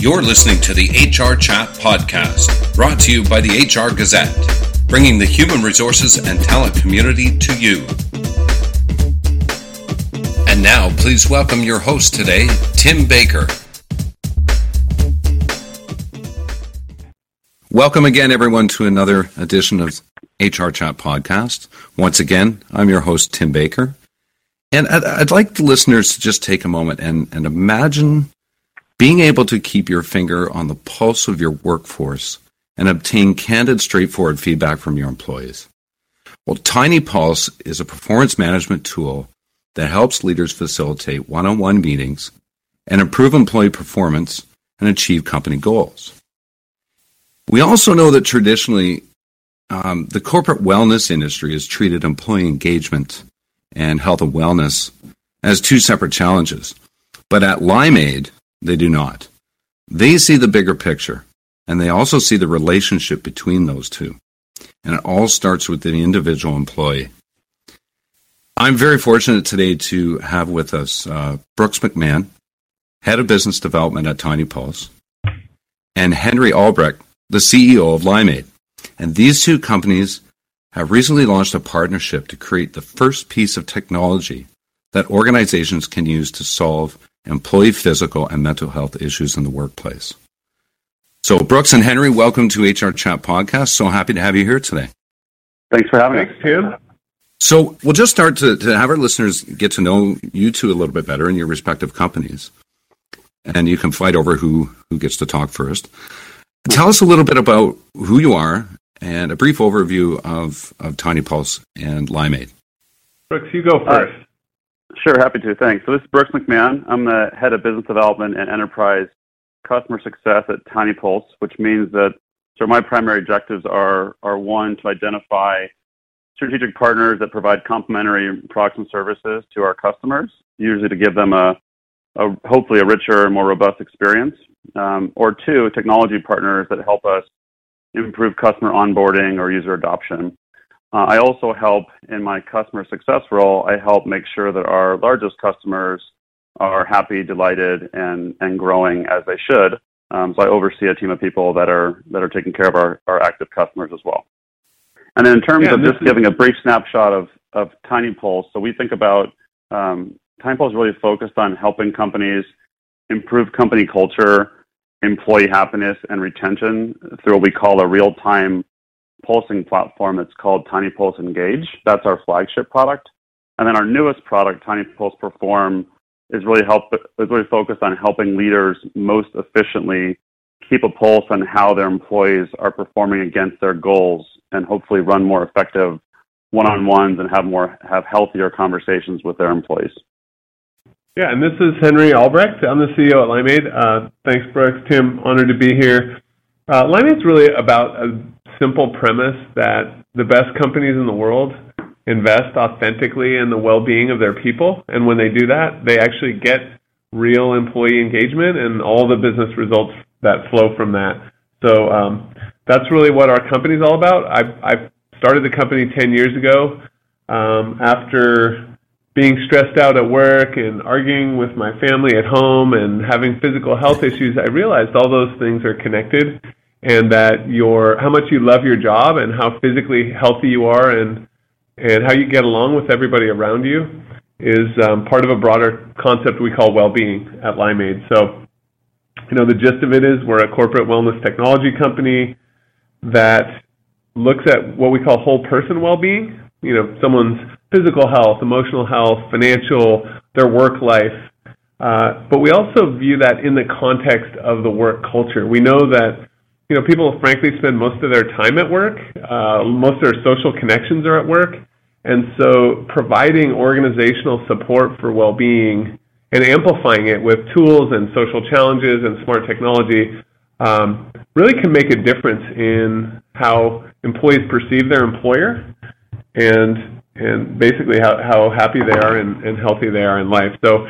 You're listening to the HR Chat Podcast, brought to you by the HR Gazette, bringing the human resources and talent community to you. And now, please welcome your host today, Tim Baker. Welcome again, everyone, to another edition of HR Chat Podcast. Once again, I'm your host, Tim Baker. And I'd, I'd like the listeners to just take a moment and, and imagine being able to keep your finger on the pulse of your workforce and obtain candid, straightforward feedback from your employees. Well, Tiny Pulse is a performance management tool that helps leaders facilitate one on one meetings and improve employee performance and achieve company goals. We also know that traditionally, um, the corporate wellness industry has treated employee engagement and health and wellness as two separate challenges. But at Limeade, they do not. They see the bigger picture, and they also see the relationship between those two. And it all starts with the individual employee. I'm very fortunate today to have with us uh, Brooks McMahon, Head of Business Development at Tiny Pulse, and Henry Albrecht, the CEO of Limeade. And these two companies have recently launched a partnership to create the first piece of technology that organizations can use to solve employee physical and mental health issues in the workplace. So, Brooks and Henry, welcome to HR Chat Podcast. So happy to have you here today. Thanks for having us, Tim. So, we'll just start to, to have our listeners get to know you two a little bit better in your respective companies. And you can fight over who, who gets to talk first. Tell us a little bit about who you are and a brief overview of, of Tiny Pulse and Limeade. Brooks, you go first. Sure, happy to. Thanks. So this is Brooks McMahon. I'm the head of business development and enterprise customer success at Tiny Pulse, which means that so my primary objectives are are one to identify strategic partners that provide complementary products and services to our customers, usually to give them a, a hopefully a richer and more robust experience, um, or two technology partners that help us improve customer onboarding or user adoption. Uh, I also help in my customer success role. I help make sure that our largest customers are happy, delighted, and and growing as they should. Um, so I oversee a team of people that are that are taking care of our, our active customers as well. And then in terms yeah, of just is... giving a brief snapshot of of Tiny Pulse, so we think about um, Tiny Pulse really focused on helping companies improve company culture, employee happiness, and retention through what we call a real time pulsing platform It's called Tiny Pulse Engage. That's our flagship product. And then our newest product, Tiny Pulse Perform, is really help is really focused on helping leaders most efficiently keep a pulse on how their employees are performing against their goals and hopefully run more effective one-on-ones and have more have healthier conversations with their employees. Yeah, and this is Henry Albrecht. I'm the CEO at Limeade. Uh, thanks, Brooks. Tim, honored to be here. Uh, Limeade's really about a simple premise that the best companies in the world invest authentically in the well-being of their people, and when they do that, they actually get real employee engagement and all the business results that flow from that. So um, that's really what our company is all about. I, I started the company 10 years ago um, after being stressed out at work and arguing with my family at home and having physical health issues. I realized all those things are connected and that your how much you love your job and how physically healthy you are and and how you get along with everybody around you is um, part of a broader concept we call well-being at Limeade. So, you know, the gist of it is we're a corporate wellness technology company that looks at what we call whole person well-being. You know, someone's physical health, emotional health, financial, their work life. Uh, but we also view that in the context of the work culture. We know that you know, people frankly spend most of their time at work. Uh, most of their social connections are at work. And so providing organizational support for well-being and amplifying it with tools and social challenges and smart technology um, really can make a difference in how employees perceive their employer and and basically how, how happy they are and, and healthy they are in life. So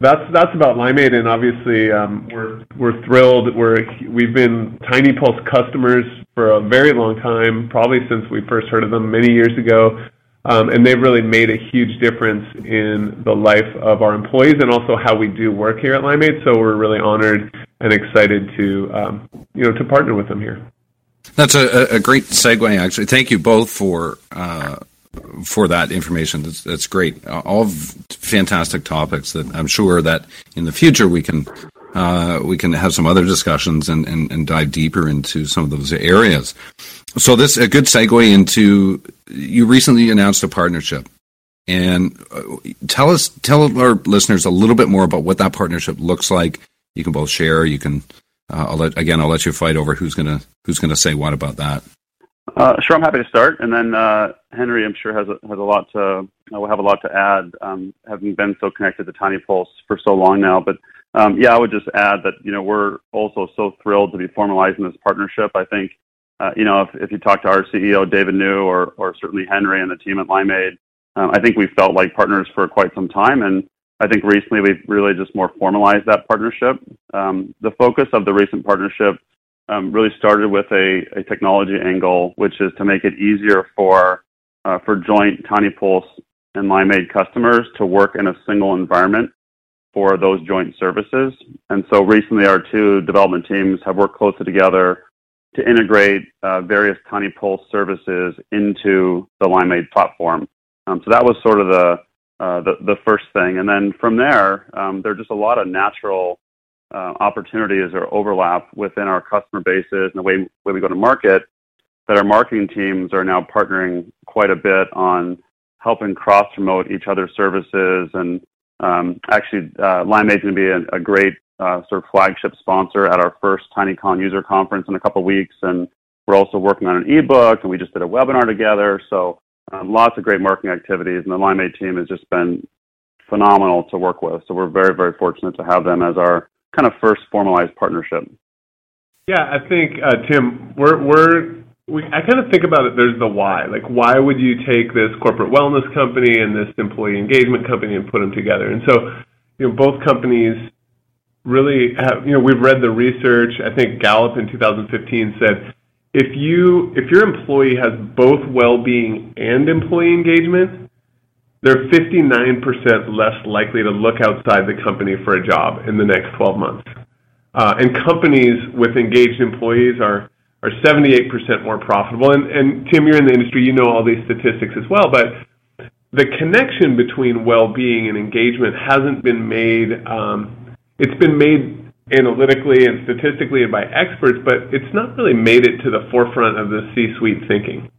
that's that's about Limeade, and obviously um, we're we're thrilled. We're we've been Tiny Pulse customers for a very long time, probably since we first heard of them many years ago, um, and they've really made a huge difference in the life of our employees and also how we do work here at Limeade. So we're really honored and excited to um, you know to partner with them here. That's a, a, great segue, actually. Thank you both for uh, for that information. That's, that's great. All fantastic topics that I'm sure that in the future we can uh, we can have some other discussions and, and, and, dive deeper into some of those areas. So this a good segue into you recently announced a partnership, and uh, tell us tell our listeners a little bit more about what that partnership looks like. You can both share. You can uh, I'll let again I'll let you fight over who's gonna who's gonna say what about that. Uh, sure, I'm happy to start, and then uh, Henry, I'm sure has a, has a lot to will have a lot to add, um, having been so connected to Tiny Pulse for so long now. But um, yeah, I would just add that you know we're also so thrilled to be formalizing this partnership. I think uh, you know if, if you talk to our CEO David Niu or or certainly Henry and the team at Limeade, um, I think we've felt like partners for quite some time, and I think recently we've really just more formalized that partnership. The focus of the recent partnership um, really started with a, a, technology angle, which is to make it easier for uh, for joint Tiny Pulse and Limeade customers to work in a single environment for those joint services. And so recently, our two development teams have worked closely together to integrate uh, various Tiny Pulse services into the Limeade platform. Um, so that was sort of the, uh, the, the first thing, and then from there, um, there are just a lot of natural opportunities or overlap within our customer bases and the way, we go to market. That our marketing teams are now partnering quite a bit on helping cross promote each other's services and um, actually, uh, Limeade is going to be a, great uh, sort of flagship sponsor at our first TinyCon user conference in a couple of weeks, and we're also working on an ebook, and we just did a webinar together. So um, lots of great marketing activities, and the Limeade team has just been phenomenal to work with. So we're very, very fortunate to have them as our kind of first formalized partnership. Yeah, I think uh, Tim, we're we're we, I kind of think about it. There's the why. Like, why would you take this corporate wellness company and this employee engagement company and put them together? And so, you know, both companies really have. You know, we've read the research. I think Gallup in 2015 said if you if your employee has both well-being and employee engagement, they're 59% less likely to look outside the company for a job in the next 12 months. Uh, and companies with engaged employees are are 78% more profitable. And, and Tim, you're in the industry, you know all these statistics as well, but the connection between well-being and engagement hasn't been made. Um, it's been made analytically and statistically and by experts, but it's not really made it to the forefront of the C-suite thinking.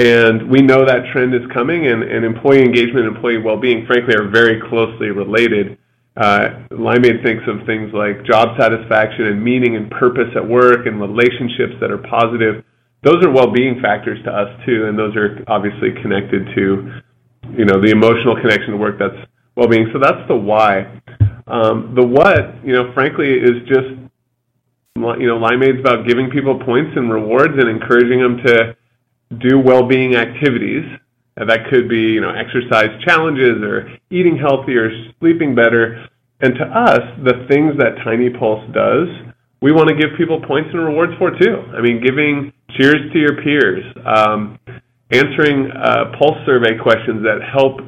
And we know that trend is coming, and, employee engagement and employee well-being, frankly, are very closely related. Uh, Limeade thinks of things like job satisfaction and meaning and purpose at work and relationships that are positive. Those are well-being factors to us too, and those are obviously connected to, you know, the emotional connection to work. That's well-being. So that's the why. Um, the what, you know, frankly, is just, you know, Limeade's about giving people points and rewards and encouraging them to do well-being activities that could be, you know, exercise challenges or eating healthier, sleeping better. And to us, the things that Tiny Pulse does, we want to give people points and rewards for too. I mean, giving cheers to your peers, um, answering uh, pulse survey questions that help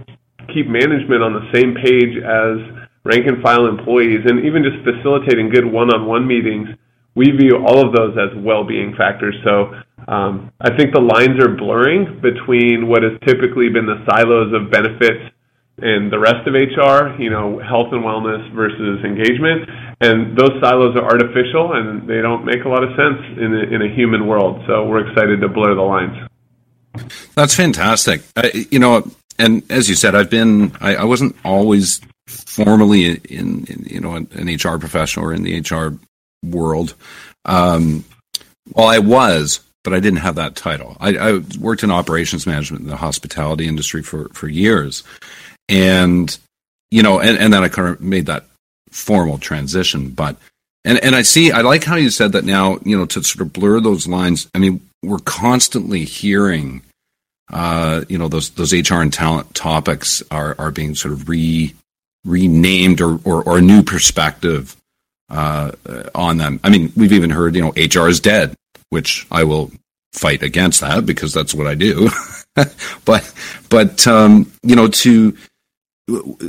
keep management on the same page as rank and file employees, and even just facilitating good one-on-one meetings. We view all of those as well-being factors. So I think the lines are blurring between what has typically been the silos of benefits and the rest of HR, you know, health and wellness versus engagement. And those silos are artificial and they don't make a lot of sense in a, in a human world. So we're excited to blur the lines. That's fantastic. Uh, you know, and as you said, I've been, I, I wasn't always formally in, in, you know, an, an, HR professional or in the HR world. Um, well, I was, but I didn't have that title. I, I, worked in operations management in the hospitality industry for, for years. And, you know, and, and then I kind of made that formal transition. But, and, and I see, I like how you said that now, you know, to sort of blur those lines. I mean, we're constantly hearing, uh, you know, those, those HR and talent topics are, are being sort of re, renamed or, or, or a new perspective uh, on them. I mean, we've even heard, you know, HR is dead which I will fight against that because that's what I do. but but um, you know, to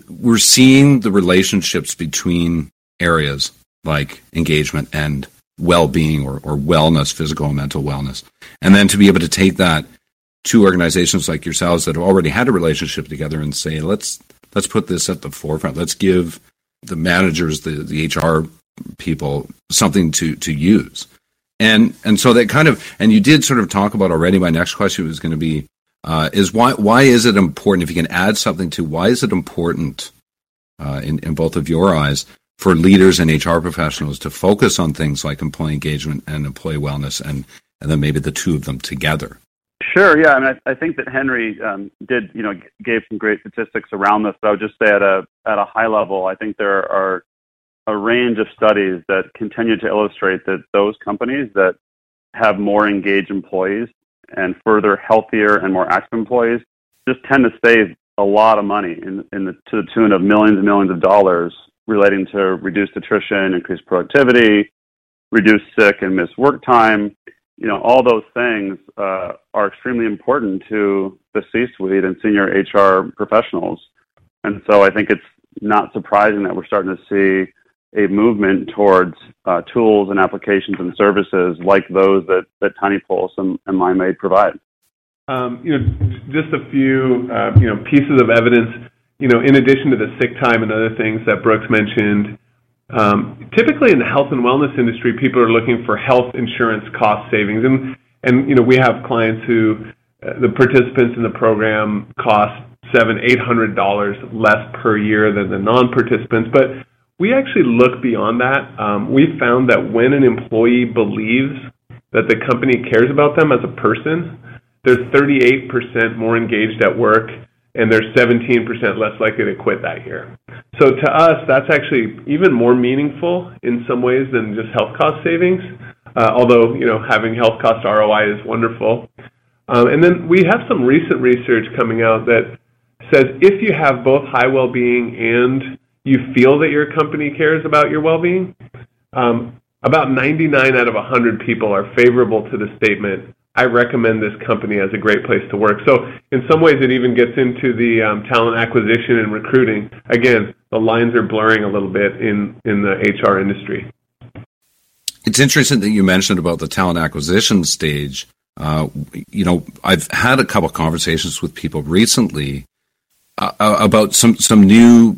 we're seeing the relationships between areas like engagement and well-being or, or wellness, physical and mental wellness. And then to be able to take that to organizations like yourselves that have already had a relationship together and say, let's let's put this at the forefront. Let's give the managers, the, the HR people something to to use. And and so that kind of and you did sort of talk about already. My next question was going to be uh, is why why is it important? If you can add something to why is it important uh, in in both of your eyes for leaders and HR professionals to focus on things like employee engagement and employee wellness, and and then maybe the two of them together. Sure. Yeah. I mean, I, I think that Henry um, did, you know, gave some great statistics around this. But I would just say at a at a high level, I think there are a range of studies that continue to illustrate that those companies that have more engaged employees and further healthier and more active employees just tend to save a lot of money in, in the, to the tune of millions and millions of dollars relating to reduced attrition, increased productivity, reduced sick and missed work time. You know, all those things uh, are extremely important to the C-suite and senior HR professionals. And so I think it's not surprising that we're starting to see a movement towards uh, tools and applications and services like those that, that Tiny Pulse and, and Limeade provide. Um, you know, just a few uh, you know pieces of evidence. You know, in addition to the sick time and other things that Brooks mentioned, um, typically in the health and wellness industry, people are looking for health insurance cost savings, and and you know we have clients who uh, the participants in the program cost seven, eight hundred dollars less per year than the non-participants, but we actually look beyond that. Um, we found that when an employee believes that the company cares about them as a person, they're 38% more engaged at work and they're 17% less likely to quit that year. So to us, that's actually even more meaningful in some ways than just health cost savings. Uh, although you know having health cost ROI is wonderful. Um, and then we have some recent research coming out that says if you have both high well-being and you feel that your company cares about your well-being, um, about 99 out of 100 people are favorable to the statement, I recommend this company as a great place to work. So in some ways, it even gets into the um, talent acquisition and recruiting. Again, the lines are blurring a little bit in, in the HR industry. It's interesting that you mentioned about the talent acquisition stage. Uh, you know, I've had a couple conversations with people recently uh, about some some new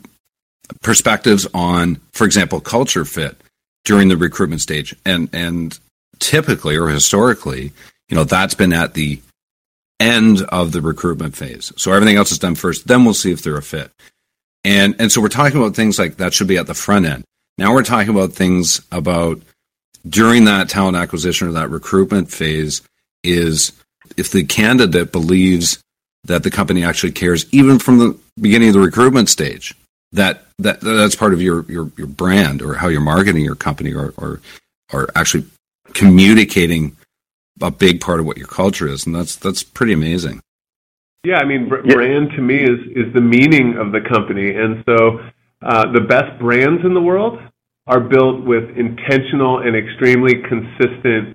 perspectives on, for example, culture fit during the recruitment stage. And and typically or historically, you know, that's been at the end of the recruitment phase. So everything else is done first, then we'll see if they're a fit. And and so we're talking about things like that should be at the front end. Now we're talking about things about during that talent acquisition or that recruitment phase is if the candidate believes that the company actually cares even from the beginning of the recruitment stage that that that's part of your your, your brand or how you're marketing your company or, or or actually communicating a big part of what your culture is, and that's that's pretty amazing. Yeah, I mean, brand to me is is the meaning of the company, and so uh, the best brands in the world are built with intentional and extremely consistent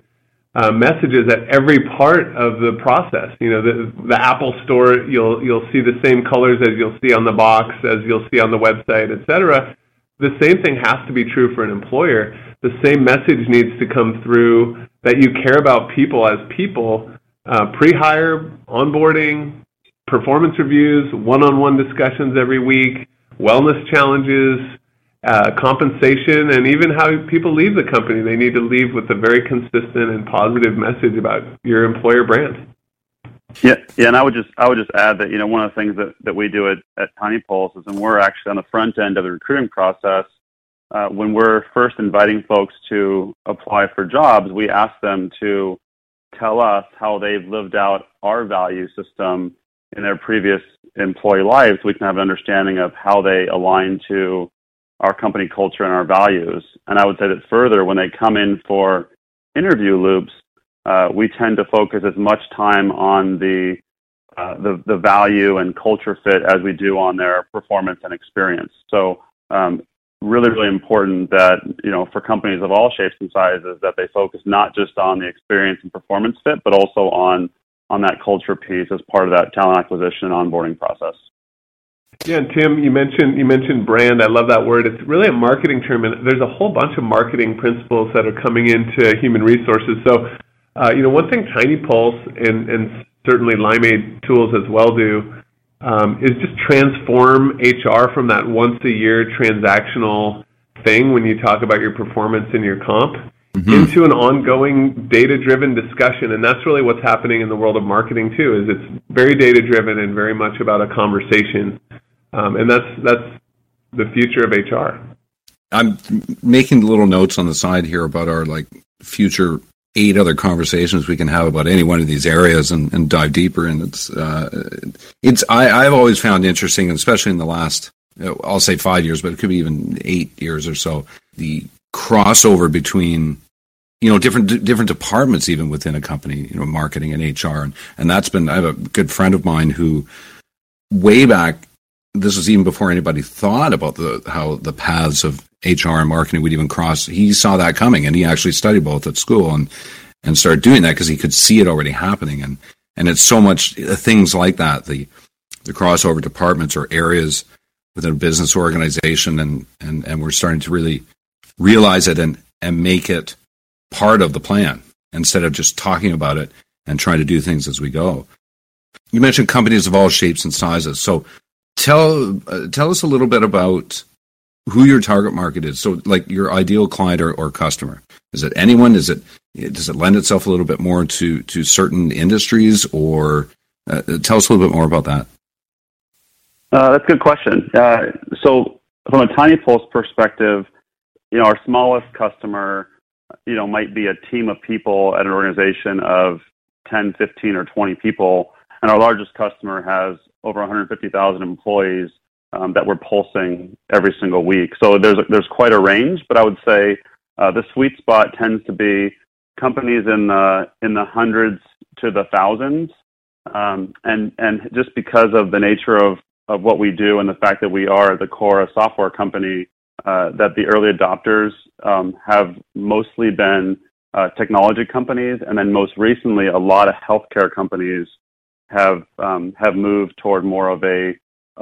uh, messages at every part of the process. You know, the, the Apple Store, you'll you'll see the same colors as you'll see on the box, as you'll see on the website, etc. The same thing has to be true for an employer. The same message needs to come through that you care about people as people, uh, pre-hire, onboarding, performance reviews, one-on-one discussions every week, wellness challenges, uh, compensation, and even how people leave the company. They need to leave with a very consistent and positive message about your employer brand. Yeah, yeah, and I would just I would just add that you know one of the things that, that we do at, at Tiny Pulse is, and we're actually on the front end of the recruiting process. Uh, when we're first inviting folks to apply for jobs, we ask them to tell us how they've lived out our value system in their previous employee lives. We can have an understanding of how they align to our company culture and our values. And I would say that further, when they come in for interview loops, uh, we tend to focus as much time on the, uh, the, the value and culture fit as we do on their performance and experience. So, um, really, really important that you know for companies of all shapes and sizes that they focus not just on the experience and performance fit, but also on on that culture piece as part of that talent acquisition and onboarding process. Yeah, and Tim, you mentioned you mentioned brand. I love that word. It's really a marketing term, and there's a whole bunch of marketing principles that are coming into human resources. So, uh, you know, one thing Tiny Pulse and, and certainly Limeade tools as well do um, is just transform HR from that once a year transactional thing when you talk about your performance and your comp mm-hmm. into an ongoing data driven discussion. And that's really what's happening in the world of marketing too, is it's very data driven and very much about a conversation. Um, and that's, that's the future of HR. I'm making little notes on the side here about our like future eight other conversations we can have about any one of these areas and, and dive deeper. And it's uh, it's I, I've always found interesting, especially in the last I'll say five years, but it could be even eight years or so. The crossover between you know different different departments even within a company, you know, marketing and HR, and and that's been I have a good friend of mine who way back this was even before anybody thought about the how the paths of HR and marketing would even cross. He saw that coming, and he actually studied both at school and and started doing that because he could see it already happening. And and it's so much uh, things like that the the crossover departments or areas within a business organization, and and and we're starting to really realize it and and make it part of the plan instead of just talking about it and trying to do things as we go. You mentioned companies of all shapes and sizes, so tell uh, tell us a little bit about who your target market is. So, like your ideal client or, or customer. Is it anyone? Is it does it lend itself a little bit more to to certain industries, or uh, tell us a little bit more about that? Uh, that's a good question. Uh, so, from a Tiny Pulse perspective, you know, our smallest customer, you know, might be a team of people at an organization of 10, 15, or 20 people, and our largest customer has over 150,000 employees um, that we're pulsing every single week. So there's there's quite a range, but I would say uh, the sweet spot tends to be companies in the in the hundreds to the thousands, um, and and just because of the nature of of what we do and the fact that we are at the core a software company, uh, that the early adopters um, have mostly been uh, technology companies, and then most recently, a lot of healthcare companies have um, have moved toward more of a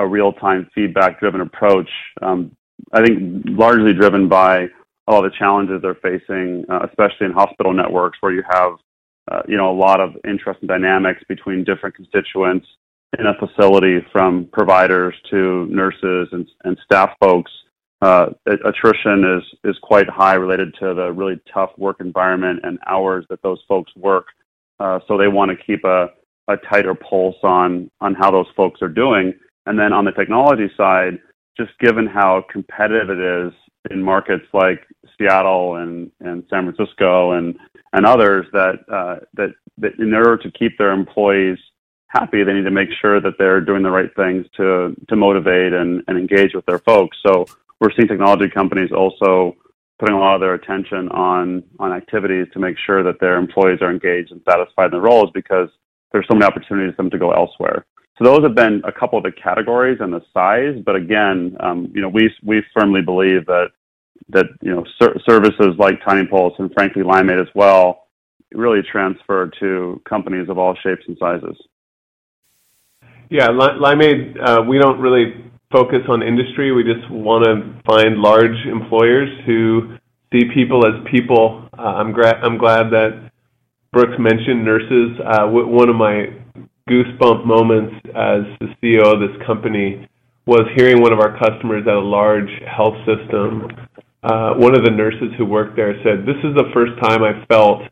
real-time feedback-driven approach. Um, I think largely driven by all the challenges they're facing, uh, especially in hospital networks where you have, uh, you know, a lot of interesting dynamics between different constituents in a facility, from providers to nurses and, and staff folks. Uh, attrition is is quite high related to the really tough work environment and hours that those folks work. So they want to keep a, a tighter pulse on on how those folks are doing. And then on the technology side, just given how competitive it is in markets like Seattle and, San Francisco and, others, that, uh, that, that in order to keep their employees happy, they need to make sure that they're doing the right things to, to motivate and, and engage with their folks. So we're seeing technology companies also putting a lot of their attention on, on activities to make sure that their employees are engaged and satisfied in their roles because there's so many opportunities for them to go elsewhere. So those have been a couple of the categories and the size. But again, um, you know, we we firmly believe that that you know ser- services like Tiny Pulse and frankly Limeade as well really transfer to companies of all shapes and sizes. Yeah, Limeade, uh, we don't really focus on industry. We just want to find large employers who see people as people. Uh, I'm, gra- I'm glad that Brooks mentioned nurses. Uh, w- one of my goosebump moments as the CEO of this company was hearing one of our customers at a large health system. Uh, one of the nurses who worked there said, This is the first time I felt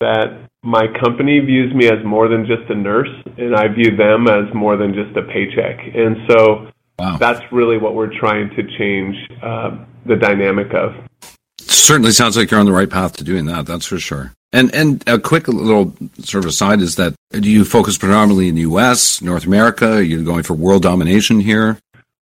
that my company views me as more than just a nurse, and I view them as more than just a paycheck. And so wow. that's really what we're trying to change uh, the dynamic of. Certainly sounds like you're on the right path to doing that, that's for sure. And and a quick little sort of aside is that do you focus predominantly in the U.S., North America? Are you going for world domination here?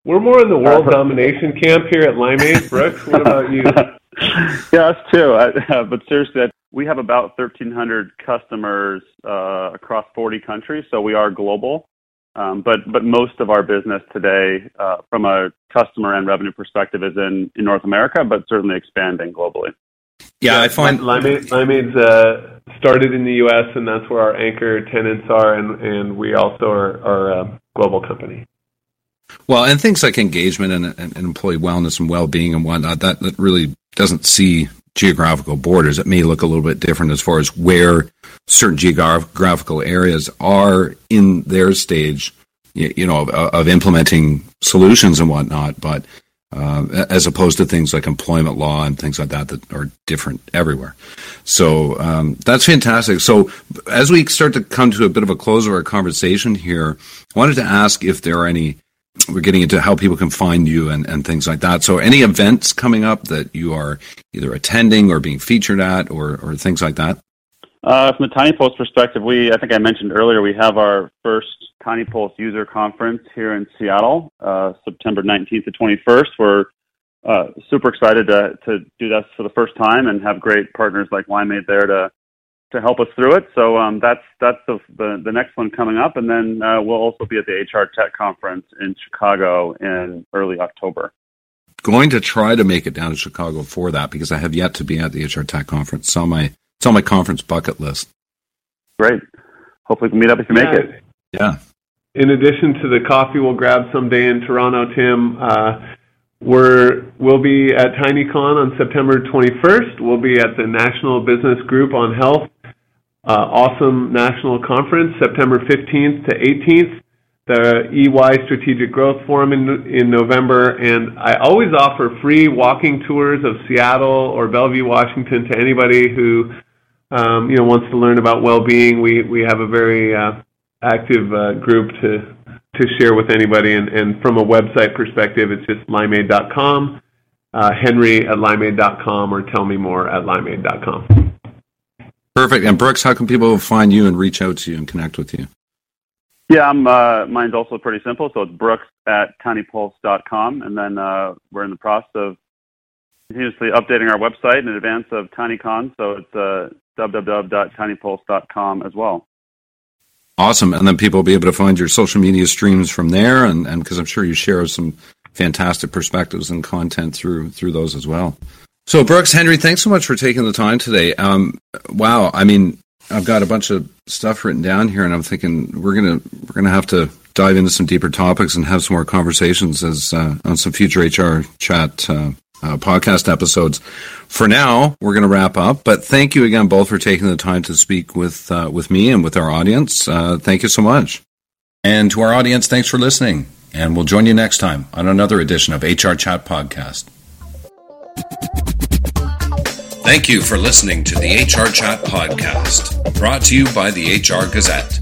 We're more in the world uh, domination camp here at Limeade. Brooks, what about you? yeah, us too. Uh, but seriously, we have about 1,300 customers uh, across 40 countries, so we are global. Um, but but most of our business today, uh, from a customer and revenue perspective, is in, in North America, but certainly expanding globally. Yeah, I find Limeade, Limeade's uh, started in the U.S. and that's where our anchor tenants are, and, and we also are, are a global company. Well, and things like engagement and, and, employee wellness and well-being and whatnot, that, that really doesn't see geographical borders. It may look a little bit different as far as where certain geographical areas are in their stage, you know, of, of implementing solutions and whatnot. But uh, as opposed to things like employment law and things like that that are different everywhere. So um, that's fantastic. So as we start to come to a bit of a close of our conversation here, I wanted to ask if there are any. We're getting into how people can find you and, and things like that. So, any events coming up that you are either attending or being featured at, or, or things like that? Uh, from the Tiny Pulse perspective, we I think I mentioned earlier we have our first Tiny Pulse user conference here in Seattle, uh, September 19th to 21st. We're uh, super excited to to do this for the first time and have great partners like Limeade there to to help us through it. So um, that's that's the, the, the next one coming up, and then uh, we'll also be at the HR Tech conference in Chicago in early October. Going to try to make it down to Chicago for that because I have yet to be at the HR Tech conference. It's on my it's on my conference bucket list. Great. Hopefully, we can meet up if you yeah. make it. Yeah. In addition to the coffee we'll grab someday in Toronto, Tim, uh, we're, we'll be at TinyCon on September 21st. We'll be at the National Business Group on Health uh, awesome national conference, September 15th to 18th, the EY Strategic Growth Forum in, in November, and I always offer free walking tours of Seattle or Bellevue, Washington to anybody who um, you know wants to learn about well-being. We we have a very uh, active uh, group to to share with anybody. And, and from a website perspective, it's just limeade.com, uh, Henry at limeade.com, or tell me more at limeade.com. Perfect. And Brooks, how can people find you and reach out to you and connect with you? Yeah, I'm, uh, mine's also pretty simple. So it's brooks at tinypulse.com. And then uh, we're in the process of continuously updating our website in advance of TinyCon. So it's uh, www.tinypulse.com as well. Awesome. And then people will be able to find your social media streams from there. And because I'm sure you share some fantastic perspectives and content through through those as well. So, Brooks, Henry, thanks so much for taking the time today. Um, wow, I mean, I've got a bunch of stuff written down here, and I'm thinking we're gonna we're gonna have to dive into some deeper topics and have some more conversations as uh, on some future HR chat uh, uh, podcast episodes. For now, we're going to wrap up. But thank you again both for taking the time to speak with uh, with me and with our audience. Uh, thank you so much. And to our audience, thanks for listening. And we'll join you next time on another edition of HR Chat Podcast. Thank you for listening to the HR Chat Podcast, brought to you by the HR Gazette.